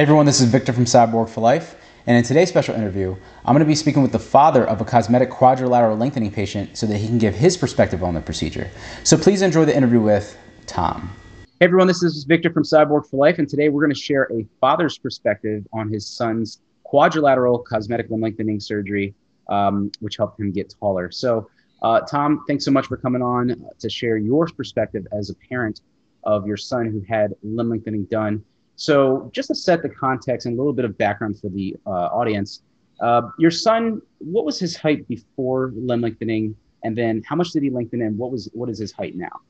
Hey everyone, this is Victor from Cyborg for Life, and in today's special interview, I'm going to be speaking with the father of a cosmetic quadrilateral lengthening patient so that he can give his perspective on the procedure. So please enjoy the interview with Tom. Hey everyone, this is Victor from Cyborg for Life, and today we're going to share a father's perspective on his son's quadrilateral cosmetic limb lengthening surgery, um, which helped him get taller. So, uh, Tom, thanks so much for coming on to share your perspective as a parent of your son who had limb lengthening done. So, just to set the context and a little bit of background for the uh, audience, uh, your son, what was his height before limb lengthening, and then how much did he lengthen, and what was what is his height now?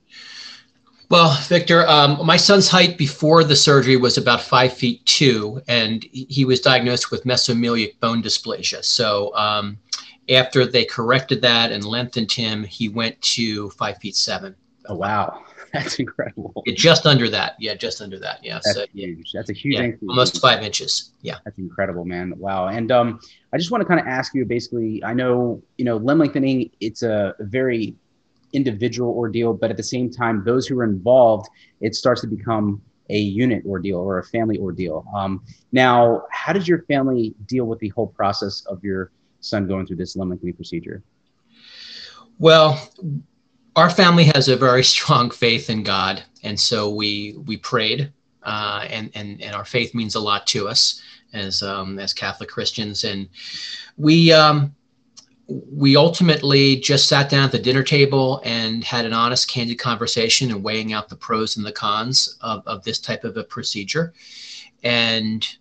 Well, Victor, um, my son's height before the surgery was about five feet two, and he was diagnosed with mesomelic bone dysplasia. So um, after they corrected that and lengthened him, he went to five feet seven. Oh wow! That's incredible. Yeah, just under that. Yeah, just under that. Yeah. That's so, huge. That's a huge yeah, increase. Almost five inches. Yeah. That's incredible, man. Wow. And um, I just want to kind of ask you basically, I know, you know, limb lengthening, it's a very individual ordeal, but at the same time, those who are involved, it starts to become a unit ordeal or a family ordeal. Um, now, how did your family deal with the whole process of your son going through this limb lengthening procedure? Well, our family has a very strong faith in God, and so we we prayed, uh, and and and our faith means a lot to us as um, as Catholic Christians, and we um, we ultimately just sat down at the dinner table and had an honest, candid conversation and weighing out the pros and the cons of, of this type of a procedure, and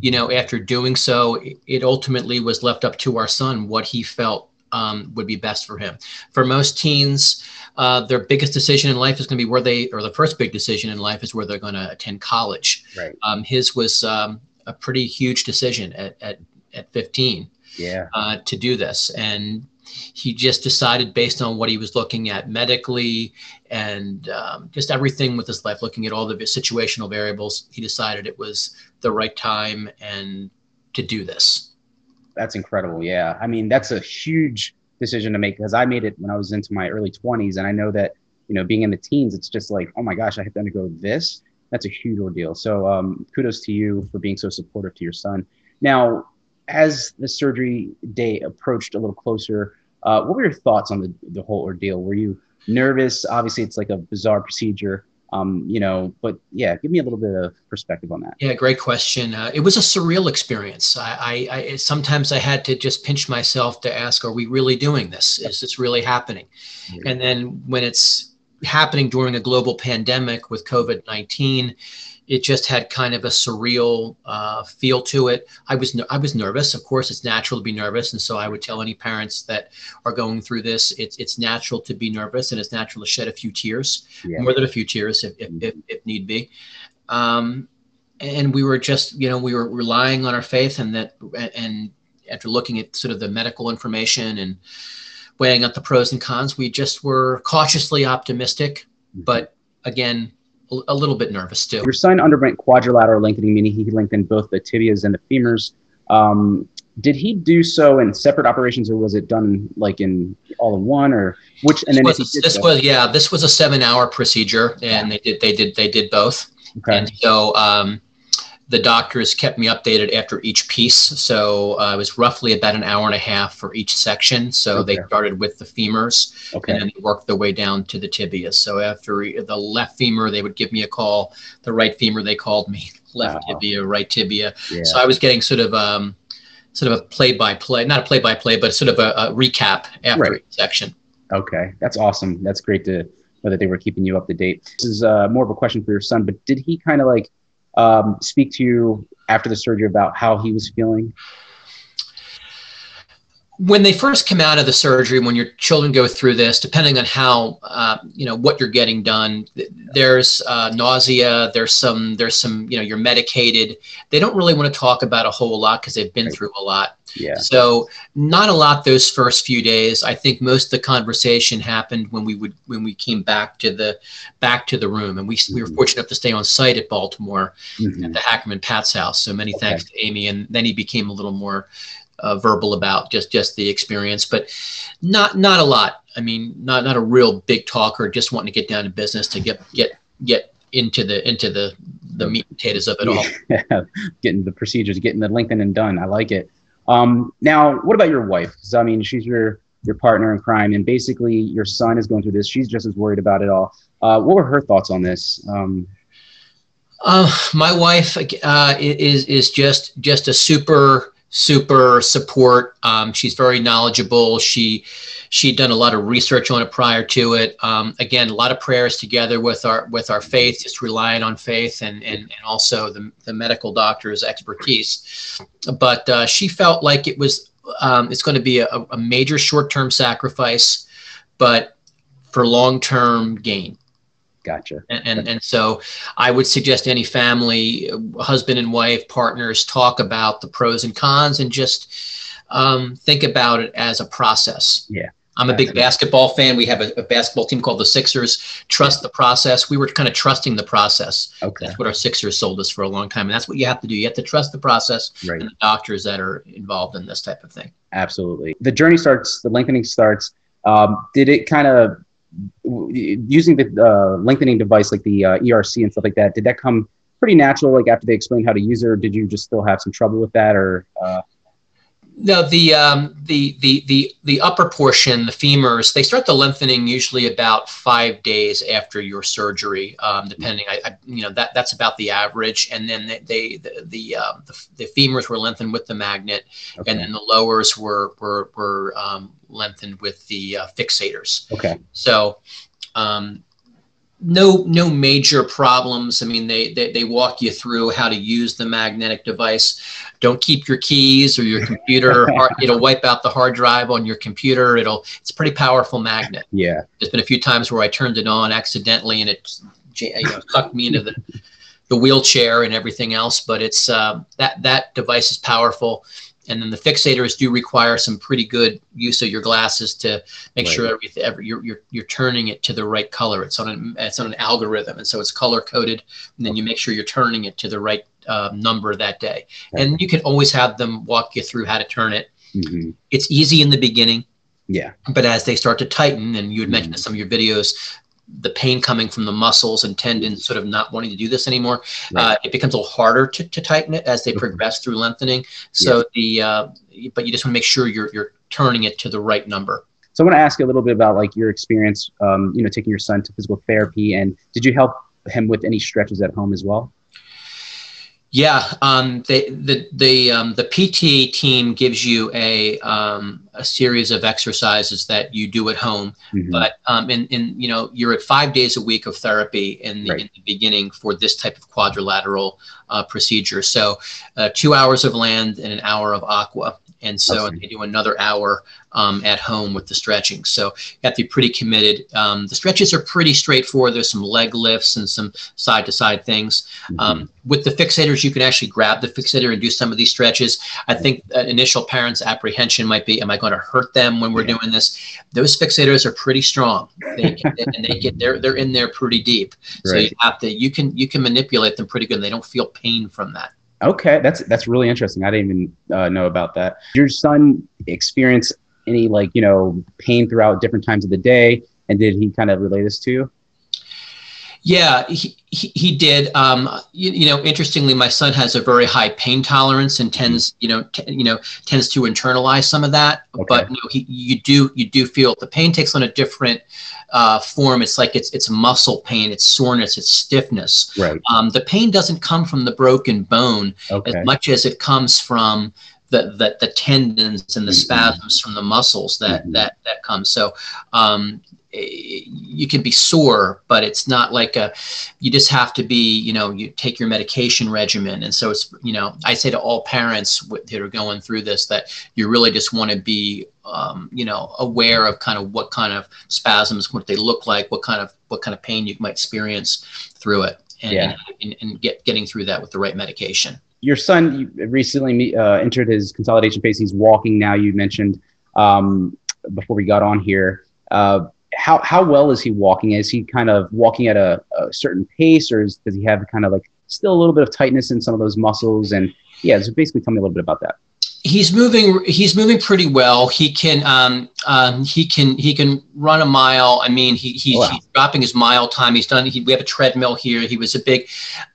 you know after doing so it ultimately was left up to our son what he felt um, would be best for him. For most teens, uh, their biggest decision in life is going to be where they, or the first big decision in life is where they're going to attend college. Right. Um, his was um, a pretty huge decision at, at, at 15 yeah. Uh, to do this. And he just decided based on what he was looking at medically and um, just everything with his life, looking at all the situational variables, he decided it was the right time and to do this that's incredible. Yeah. I mean, that's a huge decision to make because I made it when I was into my early 20s. And I know that, you know, being in the teens, it's just like, oh my gosh, I have to undergo this. That's a huge ordeal. So um, kudos to you for being so supportive to your son. Now, as the surgery day approached a little closer, uh, what were your thoughts on the, the whole ordeal? Were you nervous? Obviously, it's like a bizarre procedure um, you know, but yeah, give me a little bit of perspective on that. Yeah, great question. Uh, it was a surreal experience. I, I, I, sometimes I had to just pinch myself to ask, are we really doing this? Is this really happening? Mm-hmm. And then when it's happening during a global pandemic with COVID 19, it just had kind of a surreal uh, feel to it. I was I was nervous. Of course, it's natural to be nervous, and so I would tell any parents that are going through this, it's it's natural to be nervous, and it's natural to shed a few tears, yeah. more than a few tears, if if, if, if need be. Um, and we were just, you know, we were relying on our faith, and that, and after looking at sort of the medical information and weighing up the pros and cons, we just were cautiously optimistic, mm-hmm. but again a little bit nervous too. Your son underwent quadrilateral lengthening, meaning he lengthened both the tibias and the femurs. Um, did he do so in separate operations, or was it done like in all in one, or which? And then this, was, this so, was yeah, this was a seven-hour procedure, and yeah. they did they did they did both. Okay. And so um, the doctors kept me updated after each piece. So uh, it was roughly about an hour and a half for each section. So okay. they started with the femurs okay. and then they worked their way down to the tibias. So after the left femur, they would give me a call. The right femur, they called me left wow. tibia, right tibia. Yeah. So I was getting sort of um, sort of a play by play, not a play by play, but sort of a, a recap after right. each section. Okay, that's awesome. That's great to know that they were keeping you up to date. This is uh, more of a question for your son, but did he kind of like um, speak to you after the surgery about how he was feeling? When they first come out of the surgery, when your children go through this, depending on how uh, you know what you're getting done, there's uh, nausea. There's some. There's some. You know, you're medicated. They don't really want to talk about a whole lot because they've been right. through a lot. Yeah. So not a lot those first few days. I think most of the conversation happened when we would when we came back to the back to the room, and we mm-hmm. we were mm-hmm. fortunate enough to stay on site at Baltimore mm-hmm. at the Hackerman-Patz house. So many okay. thanks to Amy, and then he became a little more uh, verbal about just just the experience, but not not a lot. I mean, not not a real big talker. Just wanting to get down to business to get get get into the into the the meat and potatoes of it all. Yeah, getting the procedures, getting the lengthened and done. I like it. Um, now, what about your wife? Because I mean, she's your your partner in crime, and basically your son is going through this. She's just as worried about it all. Uh, what were her thoughts on this? Um, uh, my wife uh, is is just just a super super support. Um, she's very knowledgeable. She she'd done a lot of research on it prior to it. Um, again, a lot of prayers together with our with our faith, just relying on faith and and, and also the, the medical doctor's expertise. But uh, she felt like it was um, it's going to be a, a major short term sacrifice, but for long term gain. Gotcha. And, and, and so I would suggest any family, husband and wife, partners, talk about the pros and cons and just um, think about it as a process. Yeah. I'm a big basketball fan. We have a, a, basketball team called the Sixers. Trust the process. We were kind of trusting the process. Okay. That's what our Sixers sold us for a long time. And that's what you have to do. You have to trust the process right. and the doctors that are involved in this type of thing. Absolutely. The journey starts, the lengthening starts. Um, did it kind of using the uh, lengthening device like the uh, ERC and stuff like that, did that come pretty natural? Like after they explained how to use it, or did you just still have some trouble with that, or? Uh... No, the um, the the the the upper portion, the femurs, they start the lengthening usually about five days after your surgery, um, depending. I, I, you know that that's about the average, and then they, they the the, um, the, the femurs were lengthened with the magnet, okay. and then the lowers were were were um, lengthened with the uh, fixators. Okay. So, um, no no major problems. I mean, they, they they walk you through how to use the magnetic device. Don't keep your keys or your computer. it'll wipe out the hard drive on your computer. It'll it's a pretty powerful magnet. Yeah. There's been a few times where I turned it on accidentally and it you know, sucked me into the the wheelchair and everything else. But it's uh, that that device is powerful and then the fixators do require some pretty good use of your glasses to make right. sure everything every, you're, you're you're turning it to the right color. It's on an it's on an algorithm, and so it's color coded. And then you make sure you're turning it to the right uh, number that day. Right. And you can always have them walk you through how to turn it. Mm-hmm. It's easy in the beginning. Yeah. But as they start to tighten, and you had mentioned mm-hmm. in some of your videos, the pain coming from the muscles and tendons sort of not wanting to do this anymore right. uh, it becomes a little harder to, to tighten it as they mm-hmm. progress through lengthening so yeah. the uh, but you just want to make sure you're you're turning it to the right number so i want to ask you a little bit about like your experience um, you know taking your son to physical therapy and did you help him with any stretches at home as well yeah, um, they, the the um, the PT team gives you a um, a series of exercises that you do at home, mm-hmm. but um, in in you know you're at five days a week of therapy in the, right. in the beginning for this type of quadrilateral uh, procedure. So, uh, two hours of land and an hour of aqua, and so awesome. they do another hour um, at home with the stretching. So you have to be pretty committed. Um, the stretches are pretty straightforward. There's some leg lifts and some side to side things. Mm-hmm. Um, with the fixators, you can actually grab the fixator and do some of these stretches. I think initial parents' apprehension might be, "Am I going to hurt them when we're yeah. doing this?" Those fixators are pretty strong, they get, and they get they're they're in there pretty deep. So you have to you can you can manipulate them pretty good. And they don't feel pain from that. Okay, that's that's really interesting. I didn't even uh, know about that. Your son experience any like you know pain throughout different times of the day, and did he kind of relate this to you? Yeah, he, he, he did. Um, you, you, know, interestingly, my son has a very high pain tolerance and tends, you know, t- you know, tends to internalize some of that. Okay. But he, you do you do feel the pain takes on a different uh, form. It's like it's it's muscle pain, it's soreness, it's stiffness. Right. Um, the pain doesn't come from the broken bone okay. as much as it comes from the, the, the tendons and the mm-hmm. spasms from the muscles that mm-hmm. that that come. So um, you can be sore, but it's not like a, you just have to be, you know, you take your medication regimen. And so it's, you know, I say to all parents that are going through this that you really just want to be, um, you know, aware of kind of what kind of spasms, what they look like, what kind of, what kind of pain you might experience through it and, yeah. and, and get, getting through that with the right medication. Your son recently uh, entered his consolidation phase. He's walking now. You mentioned um, before we got on here. Uh, how how well is he walking? Is he kind of walking at a, a certain pace, or is, does he have kind of like still a little bit of tightness in some of those muscles? And yeah, so basically, tell me a little bit about that. He's moving he's moving pretty well he can um, um, he can he can run a mile i mean he, he wow. he's dropping his mile time he's done he, we have a treadmill here he was a big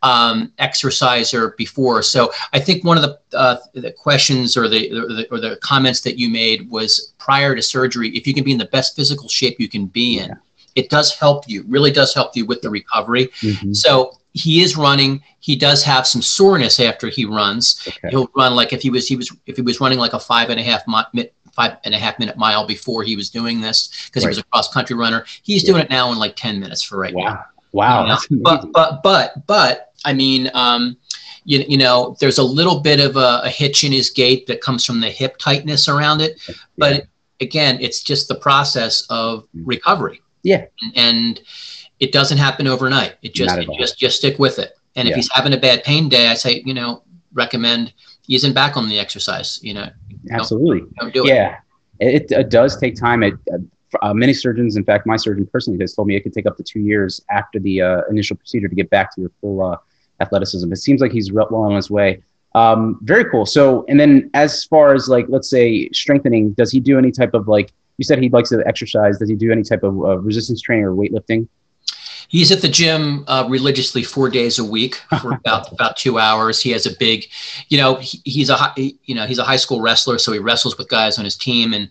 um, exerciser before so i think one of the, uh, the questions or the, or the, or the comments that you made was prior to surgery if you can be in the best physical shape you can be in yeah. it does help you really does help you with the recovery mm-hmm. so he is running. He does have some soreness after he runs. Okay. He'll run like if he was he was if he was running like a five and a half mi- five and a half minute mile before he was doing this because right. he was a cross country runner. He's yeah. doing it now in like ten minutes for right wow. now. Wow, you know? but but but but I mean, um, you, you know, there's a little bit of a, a, hitch in his gait that comes from the hip tightness around it, yeah. but again, it's just the process of mm. recovery. Yeah, and, and it doesn't happen overnight. It just it just just stick with it. And yeah. if he's having a bad pain day, I say, you know, recommend easing back on the exercise. You know, absolutely. Don't, don't do yeah, it. it. does take time. It, uh, many surgeons, in fact, my surgeon personally has told me it could take up to two years after the uh, initial procedure to get back to your full uh, athleticism. It seems like he's well on his way. Um, very cool. So, and then as far as like, let's say strengthening, does he do any type of like? You said he likes to exercise. Does he do any type of uh, resistance training or weightlifting? He's at the gym uh, religiously four days a week for about about two hours. He has a big, you know, he, he's a you know he's a high school wrestler, so he wrestles with guys on his team, and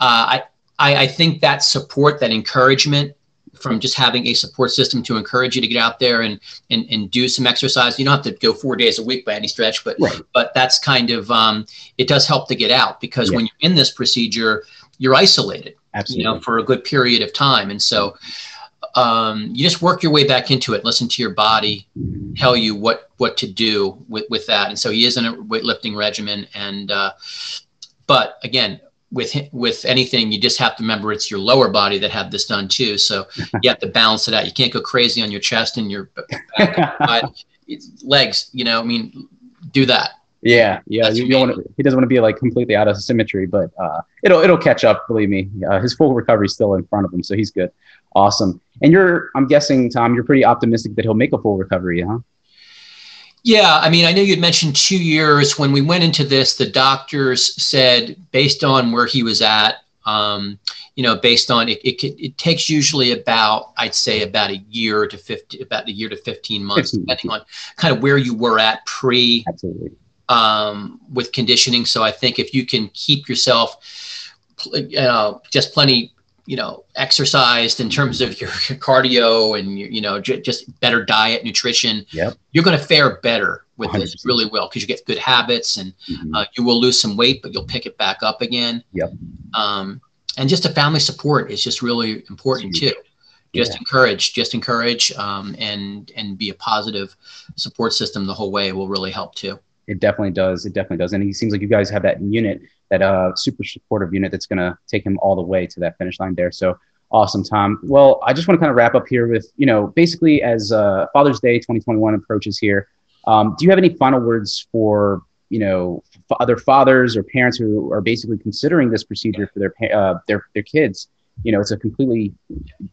uh, I, I I think that support, that encouragement from just having a support system to encourage you to get out there and and, and do some exercise. You don't have to go four days a week by any stretch, but right. but that's kind of um, it does help to get out because yeah. when you're in this procedure, you're isolated, Absolutely. you know, for a good period of time, and so um, you just work your way back into it. Listen to your body tell you what what to do with with that. And so he is in a weightlifting regimen. And uh, but again, with with anything, you just have to remember it's your lower body that had this done too. So you have to balance it out. You can't go crazy on your chest and your back, legs. You know, I mean, do that. Yeah, yeah. You, you want to, he doesn't want to be like completely out of symmetry, but uh, it'll it'll catch up. Believe me, uh, his full recovery is still in front of him, so he's good. Awesome. And you're, I'm guessing, Tom, you're pretty optimistic that he'll make a full recovery, huh? Yeah, I mean, I know you'd mentioned two years. When we went into this, the doctors said, based on where he was at, um, you know, based on it, it, it, takes usually about, I'd say, about a year to 50, about a year to 15 months, 15, depending on kind of where you were at pre, Absolutely. Um, with conditioning. So I think if you can keep yourself, you know, just plenty you know exercised in terms of your cardio and you know j- just better diet nutrition yep. you're going to fare better with 100%. this really well because you get good habits and mm-hmm. uh, you will lose some weight but you'll pick it back up again yep. um, and just a family support is just really important too just yeah. encourage just encourage um, and and be a positive support system the whole way will really help too it definitely does it definitely does and he seems like you guys have that unit that uh, super supportive unit that's going to take him all the way to that finish line there. So awesome, Tom. Well, I just want to kind of wrap up here with, you know, basically as uh, Father's Day 2021 approaches here, um, do you have any final words for, you know, f- other fathers or parents who are basically considering this procedure for their, uh, their, their kids? You know, it's a completely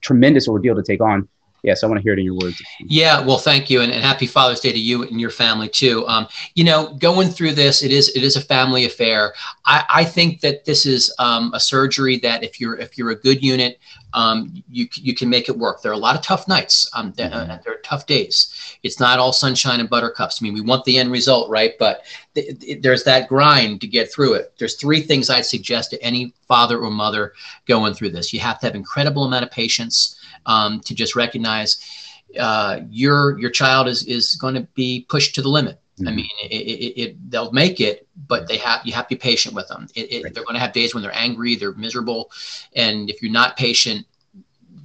tremendous ordeal to take on yes, I want to hear it in your words. Yeah, well, thank you, and, and happy Father's Day to you and your family too. Um, you know, going through this, it is it is a family affair. I, I think that this is um, a surgery that if you're if you're a good unit, um, you you can make it work. There are a lot of tough nights. Um, there, uh, mm-hmm. there are tough days. It's not all sunshine and buttercups. I mean, we want the end result, right? But th- th- there's that grind to get through it. There's three things I'd suggest to any father or mother going through this. You have to have incredible amount of patience um, to just recognize uh, your your child is is going to be pushed to the limit. Mm-hmm. I mean, it, it, it, they'll make it, but they have you have to be patient with them. It, right. They're going to have days when they're angry, they're miserable, and if you're not patient,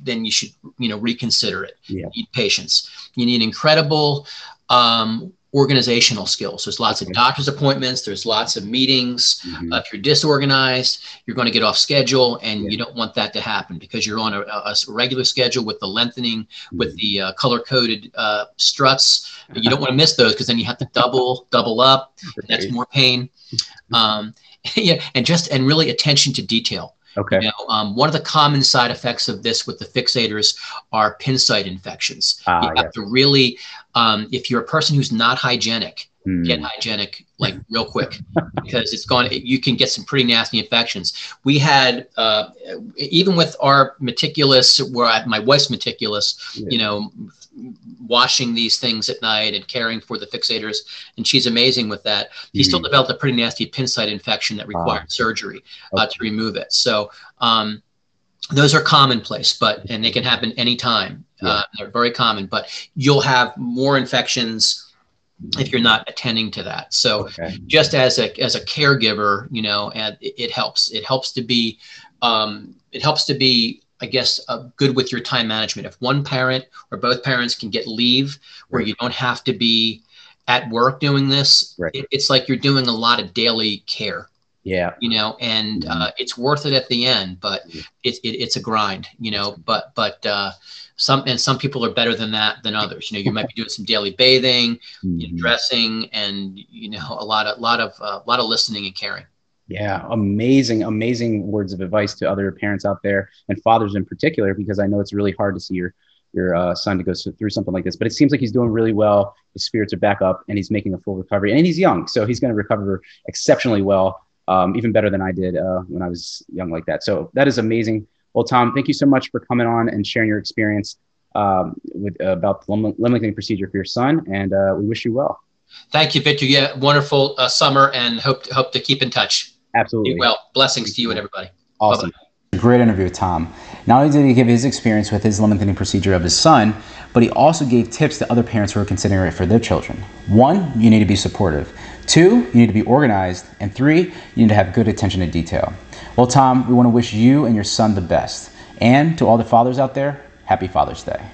then you should you know reconsider it. Yeah. You need patience. You need incredible um, organizational skills. There's lots of doctor's appointments. There's lots of meetings. Mm-hmm. Uh, if you're disorganized, you're going to get off schedule, and yeah. you don't want that to happen because you're on a, a regular schedule with the lengthening, mm-hmm. with the uh, color coded uh, struts. You don't want to miss those because then you have to double, double up. That's more pain. Um, yeah, and just and really attention to detail. Okay. You know, um, one of the common side effects of this with the fixators are pin site infections. Ah, you have yes. to really, um, if you're a person who's not hygienic, mm. get hygienic like real quick because it's gone. You can get some pretty nasty infections. We had uh, even with our meticulous, where I, my wife's meticulous, yeah. you know, washing these things at night and caring for the fixators, and she's amazing with that. He mm. still developed a pretty nasty pin site infection that required ah. surgery uh, to remove it. So. Um, those are commonplace, but and they can happen anytime. Yeah. Uh, they're very common, but you'll have more infections if you're not attending to that. So okay. just as a as a caregiver, you know, and it, it helps. It helps to be um, it helps to be I guess uh, good with your time management. If one parent or both parents can get leave where right. you don't have to be at work doing this, right. it, it's like you're doing a lot of daily care. Yeah. You know, and mm-hmm. uh, it's worth it at the end, but mm-hmm. it, it, it's a grind, you know, but, but, uh, some and some people are better than that than others. You know, you might be doing some daily bathing, mm-hmm. you know, dressing, and you know a lot of lot of a uh, lot of listening and caring. Yeah, amazing, amazing words of advice to other parents out there and fathers in particular, because I know it's really hard to see your your uh, son to go through something like this. But it seems like he's doing really well. His spirits are back up, and he's making a full recovery. And he's young, so he's going to recover exceptionally well, um, even better than I did uh, when I was young like that. So that is amazing. Well, Tom, thank you so much for coming on and sharing your experience um, with uh, about the limb lengthening procedure for your son, and uh, we wish you well. Thank you, Victor. Yeah, wonderful uh, summer, and hope to, hope to keep in touch. Absolutely. Be well, blessings to you and everybody. Awesome. Bye-bye. Great interview with Tom. Not only did he give his experience with his limb lengthening procedure of his son, but he also gave tips to other parents who are considering it for their children. One, you need to be supportive. Two, you need to be organized. And three, you need to have good attention to detail. Well, Tom, we want to wish you and your son the best. And to all the fathers out there, happy Father's Day.